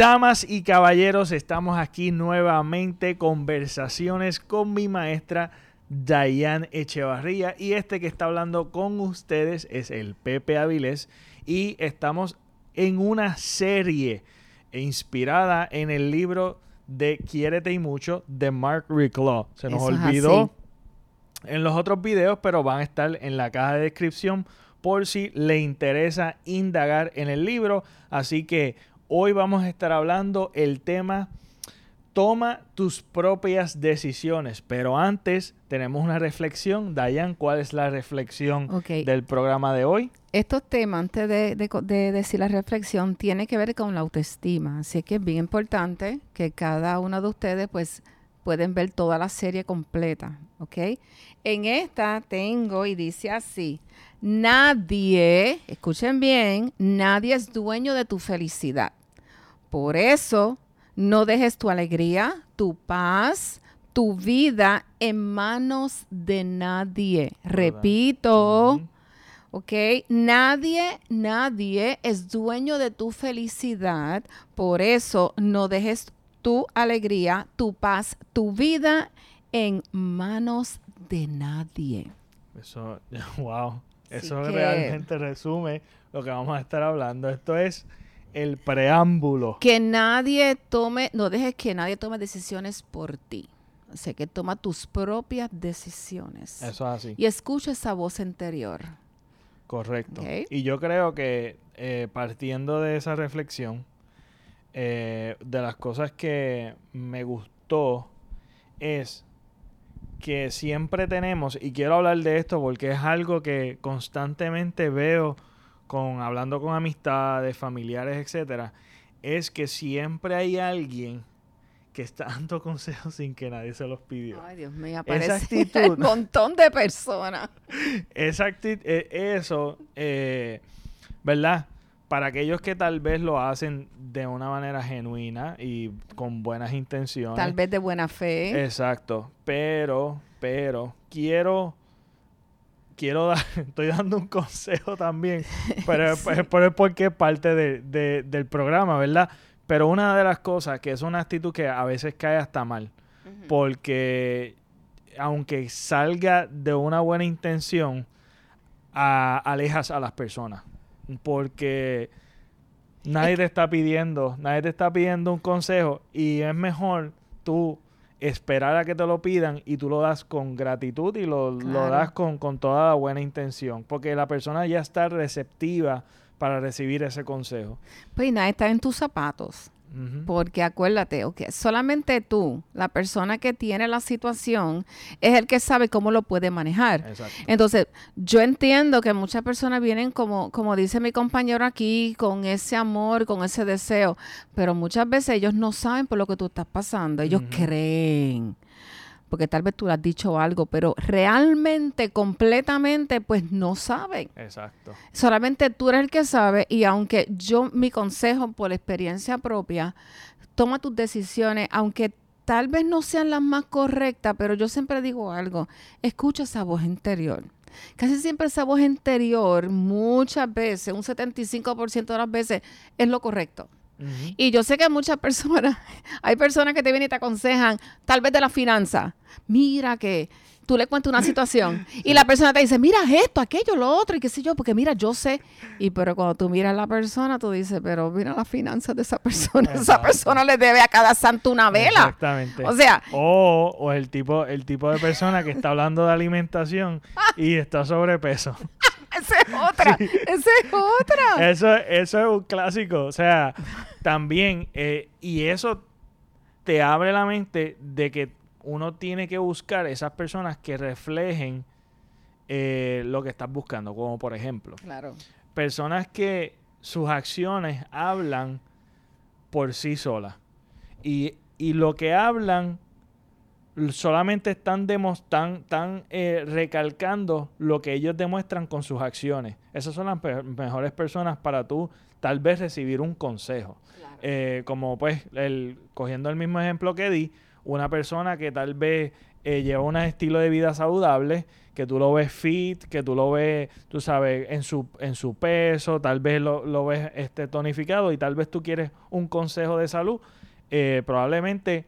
Damas y caballeros, estamos aquí nuevamente, conversaciones con mi maestra Dayan Echevarría y este que está hablando con ustedes es el Pepe Avilés y estamos en una serie inspirada en el libro de Quiérete y mucho de Mark Ricklaw. Se nos olvidó en los otros videos, pero van a estar en la caja de descripción por si le interesa indagar en el libro. Así que hoy vamos a estar hablando el tema Toma tus propias decisiones. Pero antes tenemos una reflexión. Dayan, ¿cuál es la reflexión del programa de hoy? Estos temas, antes de, decir la reflexión, tiene que ver con la autoestima. Así que es bien importante que cada uno de ustedes pues pueden ver toda la serie completa. ¿Ok? En esta tengo y dice así. Nadie, escuchen bien, nadie es dueño de tu felicidad. Por eso no dejes tu alegría, tu paz, tu vida en manos de nadie. Repito, ¿ok? Nadie, nadie es dueño de tu felicidad. Por eso no dejes tu alegría, tu paz, tu vida en manos de nadie. Eso, wow. Eso realmente resume lo que vamos a estar hablando. Esto es el preámbulo. Que nadie tome, no dejes que nadie tome decisiones por ti. O sea, que toma tus propias decisiones. Eso es así. Y escucha esa voz interior. Correcto. Y yo creo que eh, partiendo de esa reflexión, eh, de las cosas que me gustó es que siempre tenemos, y quiero hablar de esto porque es algo que constantemente veo con hablando con amistades, familiares, etcétera, es que siempre hay alguien que está dando consejos sin que nadie se los pidió. Ay, Dios mío, aparece un montón de personas. Esa actitud, e, eso, eh, ¿verdad? Para aquellos que tal vez lo hacen de una manera genuina y con buenas intenciones. Tal vez de buena fe. Exacto. Pero, pero, quiero quiero dar, estoy dando un consejo también, pero es, porque es parte del programa, ¿verdad? Pero una de las cosas que es una actitud que a veces cae hasta mal, porque aunque salga de una buena intención, alejas a las personas, porque nadie te está pidiendo, nadie te está pidiendo un consejo y es mejor tú esperar a que te lo pidan y tú lo das con gratitud y lo, das con, con, toda la buena intención, porque la persona ya está receptiva para recibir ese consejo. Pues nada, está en tus zapatos. Porque acuérdate, okay, solamente tú, la persona que tiene la situación, es el que sabe cómo lo puede manejar. Entonces, yo entiendo que muchas personas vienen, como, como dice mi compañero aquí, con ese amor, con ese deseo, pero muchas veces ellos no saben por lo que tú estás pasando, ellos creen porque tal vez tú le has dicho algo, pero realmente, completamente, pues no saben. Exacto. Solamente tú eres el que sabe y aunque yo, mi consejo por experiencia propia, toma tus decisiones, aunque tal vez no sean las más correctas, pero yo siempre digo algo, escucha esa voz interior. Casi siempre esa voz interior, muchas veces, un 75% de las veces, es lo correcto. Y yo sé que muchas personas, hay personas que te vienen y te aconsejan, tal vez de la finanza. Mira que tú le cuentas una situación y la persona te dice, mira esto, aquello, lo otro, y qué sé yo, porque mira, yo sé. Y pero cuando tú miras a la persona, tú dices, pero mira las finanzas de esa persona. Esa persona le debe a cada santo una vela. Exactamente. O sea. O, o el tipo, el tipo de persona que está hablando de alimentación y está sobrepeso. esa es otra, esa es otra. Eso, eso es un clásico. O sea, también, eh, y eso te abre la mente de que uno tiene que buscar esas personas que reflejen eh, lo que estás buscando, como por ejemplo, claro. personas que sus acciones hablan por sí solas. Y, y lo que hablan solamente están, están, eh, recalcando lo que ellos demuestran con sus acciones. Esas son las mejores personas para tú tal vez recibir un consejo. Eh, como pues, el, cogiendo el mismo ejemplo que di, una persona que tal vez eh, lleva un estilo de vida saludable, que tú lo ves fit, que tú lo ves, tú sabes, en su, en su peso, tal vez lo, lo ves este, tonificado y tal vez tú quieres un consejo de salud, eh, probablemente,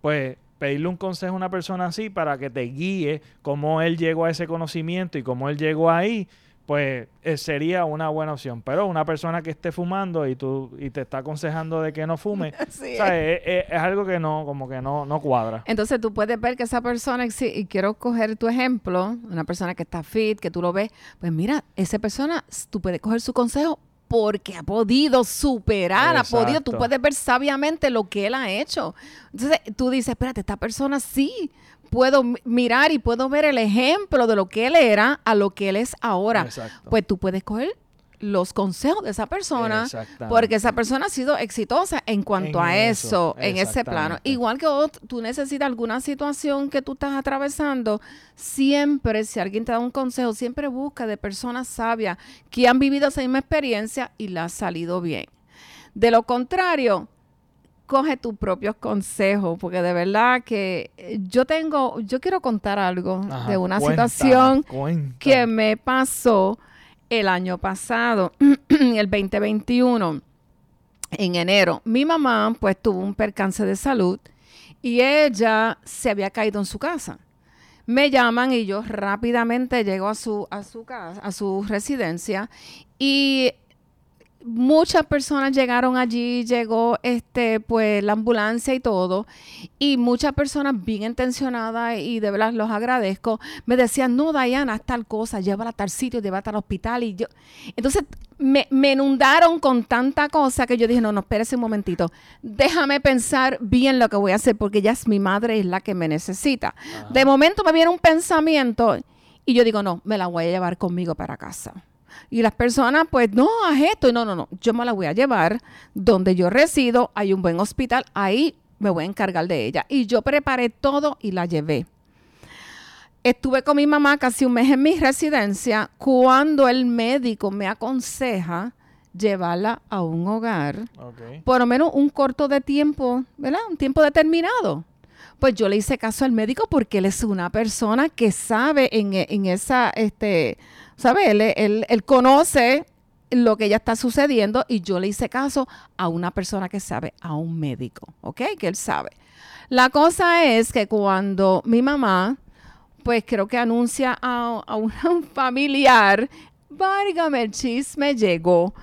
pues pedirle un consejo a una persona así para que te guíe cómo él llegó a ese conocimiento y cómo él llegó ahí, pues eh, sería una buena opción. Pero una persona que esté fumando y tú y te está aconsejando de que no fume. ¿sabes? Es, es- es algo que no, como que no, no cuadra. Entonces tú puedes ver que esa persona, y quiero coger tu ejemplo, una persona que está fit, que tú lo ves, pues mira, esa persona, tú puedes coger su consejo porque ha podido superar, ha podido, tú puedes ver sabiamente lo que él ha hecho. Entonces tú dices, espérate, esta persona sí, puedo mi- mirar y puedo ver el ejemplo de lo que él era a lo que él es ahora. Exacto. Pues tú puedes coger los consejos de esa persona porque esa persona ha sido exitosa en cuanto En a eso, eso, en ese plano. Igual que tú necesitas alguna situación que tú estás atravesando, siempre, si alguien te da un consejo, siempre busca de personas sabias que han vivido esa misma experiencia y la ha salido bien. De lo contrario, coge tus propios consejos, porque de verdad que eh, yo tengo, yo quiero contar algo Ajá, de una situación que me pasó el año pasado, el 2021, en enero. Mi mamá pues tuvo un percance de salud y ella se había caído en su casa. Me llaman y yo rápidamente llego a su, a su casa, a su residencia y muchas personas llegaron allí, llegó este pues la ambulancia y todo, y muchas personas bien intencionadas y de verdad los agradezco, me decían, "No, Diana, haz tal cosa, llévala a tal sitio, llévala al hospital" y yo entonces me, me inundaron con tanta cosa que yo dije, "No, no, espérese un momentito. Déjame pensar bien lo que voy a hacer porque ya es mi madre es la que me necesita." De momento me viene un pensamiento y yo digo, "No, me la voy a llevar conmigo para casa." Y las personas, pues, no, haz esto. No, no, no, yo me la voy a llevar donde yo resido, hay un buen hospital, ahí me voy a encargar de ella. Y yo preparé todo y la llevé. Estuve con mi mamá casi un mes en mi residencia cuando el médico me aconseja llevarla a un hogar por lo menos un corto de tiempo, ¿verdad? Un tiempo determinado. Pues yo le hice caso al médico porque él es una persona que sabe en, en esa, este, ¿sabe? Él, él- él conoce lo que ya está sucediendo y yo le hice caso a una persona que sabe, a un médico, ¿ok? Que él sabe. La cosa es que cuando mi mamá, pues creo que anuncia a, a un familiar, válgame, el chisme llegó.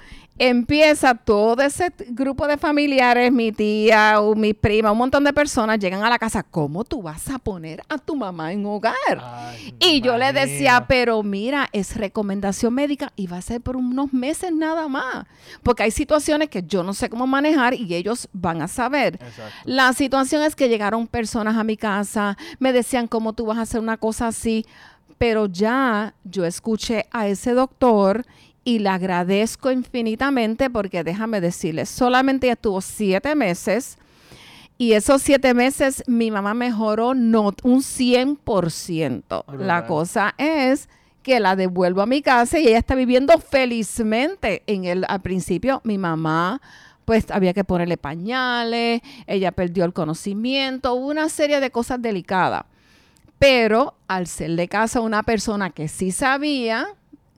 Empieza todo ese grupo de familiares, mi tía o mi prima, un montón de personas llegan a la casa. ¿Cómo tú vas a poner a tu mamá en hogar? Ay, Y yo le decía, pero mira, es recomendación médica y va a ser por unos meses nada más. Porque hay situaciones que yo no sé cómo manejar y ellos van a saber. Exacto. La situación es que llegaron personas a mi casa, me decían cómo tú vas a hacer una cosa así, pero ya yo escuché a ese doctor y le agradezco infinitamente porque déjame decirle, solamente ella estuvo siete meses y esos siete meses mi mamá mejoró no, un 100%. La Brutal. cosa es que la devuelvo a mi casa y ella está viviendo felizmente. En el, al principio mi mamá pues había que ponerle pañales, ella perdió el conocimiento, hubo una serie de cosas delicadas. Pero al serle caso a una persona que sí sabía,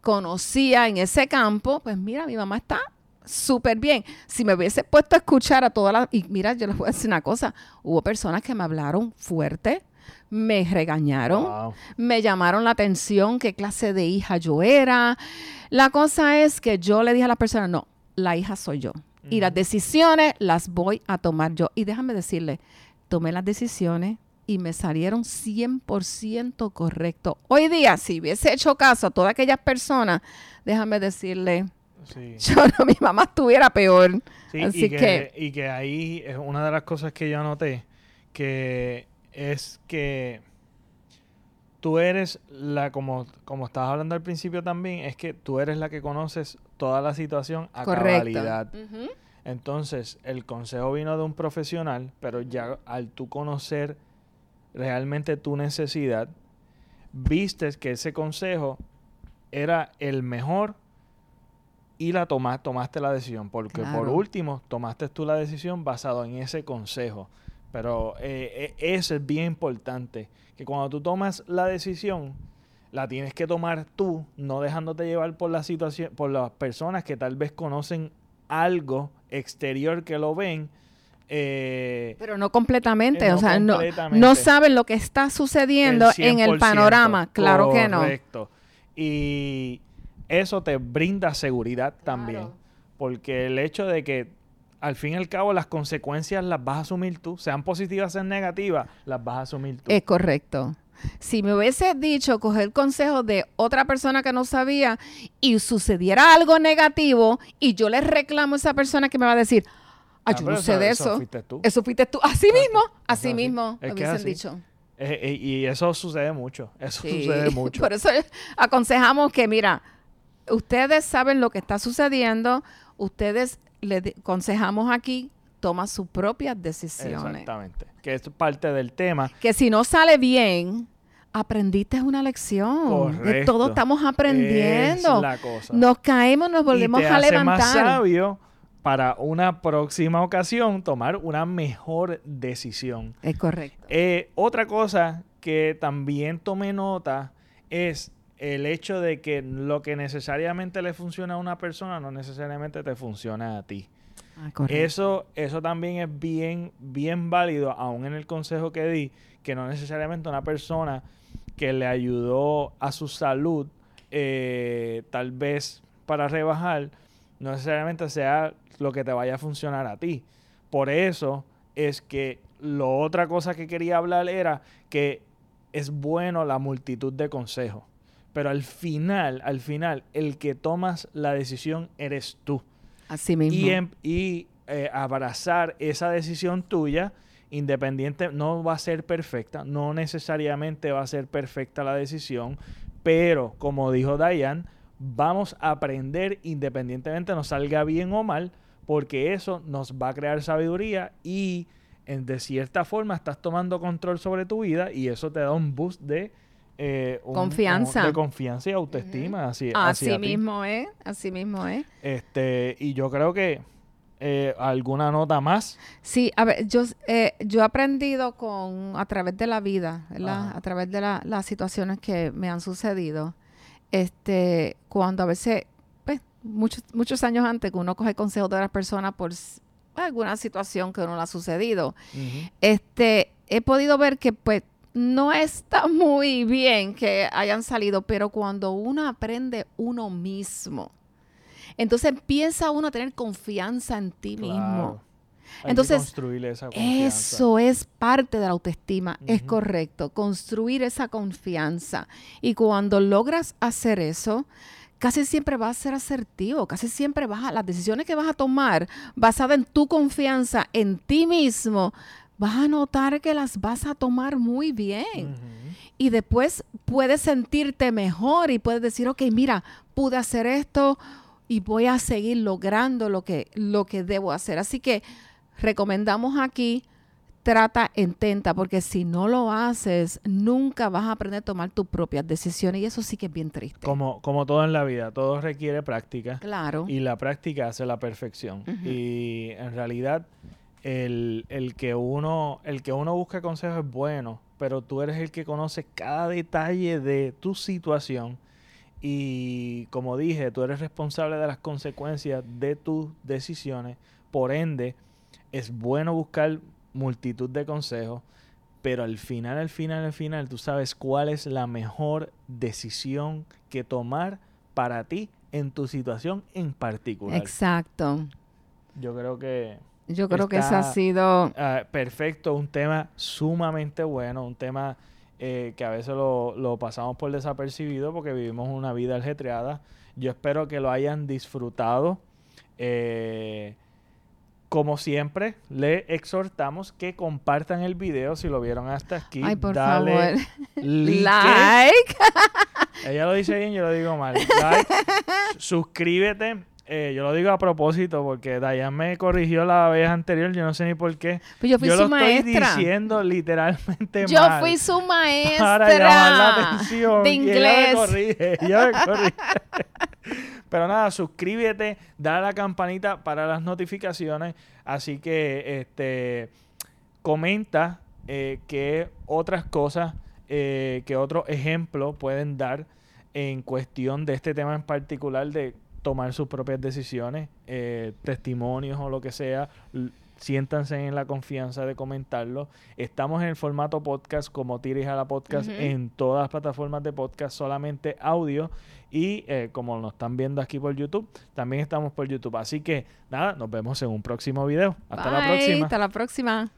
conocía en ese campo, pues mira, mi mamá está súper bien. Si me hubiese puesto a escuchar a todas las... Y mira, yo les voy a decir una cosa, hubo personas que me hablaron fuerte, me regañaron, Wow. me llamaron la atención qué clase de hija yo era. La cosa es que yo le dije a la persona, no, la hija soy yo. Y las decisiones las voy a tomar yo. Y déjame decirle, tomé las decisiones y me salieron 100% correcto. Hoy día, si hubiese hecho caso a todas aquellas personas, déjame decirle, Sí. yo no, mi mamá estuviera peor. Sí, Así y que, que- y que ahí es una de las cosas que yo anoté, que es que tú eres la, como, como estabas hablando al principio también, es que tú eres la que conoces toda la situación a Correcto. cabalidad. Entonces, el consejo vino de un profesional, pero ya al tú conocer realmente tu necesidad, vistes que ese consejo era el mejor y la tomas, tomaste la decisión. Porque por último, tomaste tú la decisión basado en ese consejo. Pero eh, eh, eso es bien importante. Que cuando tú tomas la decisión, la tienes que tomar tú, no dejándote llevar por la situación, por las personas que tal vez conocen algo exterior que lo ven. Eh, Pero no completamente, eh, o no sea, no, completamente. no saben lo que está sucediendo el en el 100%. panorama, claro que no. Correcto. Y eso te brinda seguridad también. Porque el hecho de que al fin y al cabo las consecuencias las vas a asumir tú, sean positivas, sean negativas, las vas a asumir tú. Es correcto. Si me hubiese dicho coger consejo de otra persona que no sabía y sucediera algo negativo y yo le reclamo a esa persona que me va a decir, ah, Ah, yo pero no sé de eso. fuiste tú. Eso fuiste tú. Así mismo, así así. mismo, Es que así. dicho. Eh, eh, y eso sucede mucho. Eso Sí. sucede mucho. Por eso aconsejamos que, mira, ustedes saben lo que está sucediendo, ustedes le aconsejamos aquí, toma sus propias decisiones. Exactamente. Que es parte del tema. Que si no sale bien, aprendiste una lección. De Correcto. todo estamos aprendiendo. Es la cosa. Nos caemos, nos volvemos y te a hace levantar. más sabio para una próxima ocasión tomar una mejor decisión. Es correcto. Eh, otra cosa que también tomé nota es el hecho de que lo que necesariamente le funciona a una persona no necesariamente te funciona a ti. Ah. Eso, eso también es bien, bien válido, aún en el consejo que di, que no necesariamente una persona que le ayudó a su salud, eh, tal vez para rebajar, no necesariamente sea lo que te vaya a funcionar a ti. Por eso es que lo otra cosa que quería hablar era que es bueno la multitud de consejos. Pero al final, al final, el que tomas la decisión eres tú Así mismo. y, em- y, eh, abrazar esa decisión tuya, independiente, no va a ser perfecta, no necesariamente va a ser perfecta la decisión, pero como dijo Diane, vamos a aprender independientemente nos salga bien o mal, porque eso nos va a crear sabiduría y en- de cierta forma estás tomando control sobre tu vida y eso te da un boost de eh, un- Confianza. de confianza y autoestima hacia, Así ti. mismo es, así mismo es. Este, y yo creo que eh, alguna nota más. Sí, a ver, yo, eh, yo he aprendido con, a través de la vida. A través de la- las situaciones que me han sucedido. Este, cuando a veces, pues, muchos, muchos años antes que uno coge consejos de otras personas por s- alguna situación que uno le ha sucedido, este, he podido ver que pues no está muy bien que hayan salido, pero cuando uno aprende uno mismo, entonces empieza uno a tener confianza en ti mismo. Hay Entonces, esa. Eso es parte de la autoestima, es correcto, construir esa confianza. Y cuando logras hacer eso, casi siempre vas a ser asertivo, casi siempre vas a, las decisiones que vas a tomar basadas en tu confianza en ti mismo, vas a notar que las vas a tomar muy bien. Y después puedes sentirte mejor y puedes decir, ok, mira, pude hacer esto y voy a seguir logrando lo que, lo que debo hacer. Así que recomendamos aquí, trata, intenta, porque si no lo haces, nunca vas a aprender a tomar tus propias decisiones y eso sí que es bien triste. Como, como todo en la vida, todo requiere práctica. Claro. Y la práctica hace la perfección. Y en realidad, el, el que uno, el que uno busca consejo es bueno, pero tú eres el que conoce cada detalle de tu situación. Y como dije, tú eres responsable de las consecuencias de tus decisiones. Por ende, es bueno buscar multitud de consejos, pero al final, al final, al final, tú sabes cuál es la mejor decisión que tomar para ti en tu situación en particular. Exacto. Yo creo que Yo creo que ese ha sido... ah, perfecto, un tema sumamente bueno, un tema eh, que a veces lo, lo pasamos por desapercibido porque vivimos una vida ajetreada. Yo espero que lo hayan disfrutado. Eh, como siempre, le exhortamos que compartan el video si lo vieron hasta aquí. Ay, por Dale favor. like. Like. Ella lo dice bien, yo lo digo mal. Like, suscríbete. Eh, yo lo digo a propósito porque Dayan me corrigió la vez anterior, yo no sé ni por qué. Pues yo fui yo su lo estoy maestra. diciendo literalmente Yo mal. fui su maestra para llamar la atención. de y inglés. ella me corrige, ella me corrige. Pero nada, suscríbete, dale a la campanita para las notificaciones. Así que, este, comenta eh, qué otras cosas, eh, qué otro ejemplo pueden dar en cuestión de este tema en particular de tomar sus propias decisiones, eh, testimonios o lo que sea, siéntanse en la confianza de comentarlo. Estamos en el formato podcast como Tiris a la Podcast en todas las plataformas de podcast, solamente audio. Y eh, como nos están viendo aquí por YouTube, también estamos por YouTube. Así que nada, nos vemos en un próximo video. Hasta la próxima. Hasta la próxima.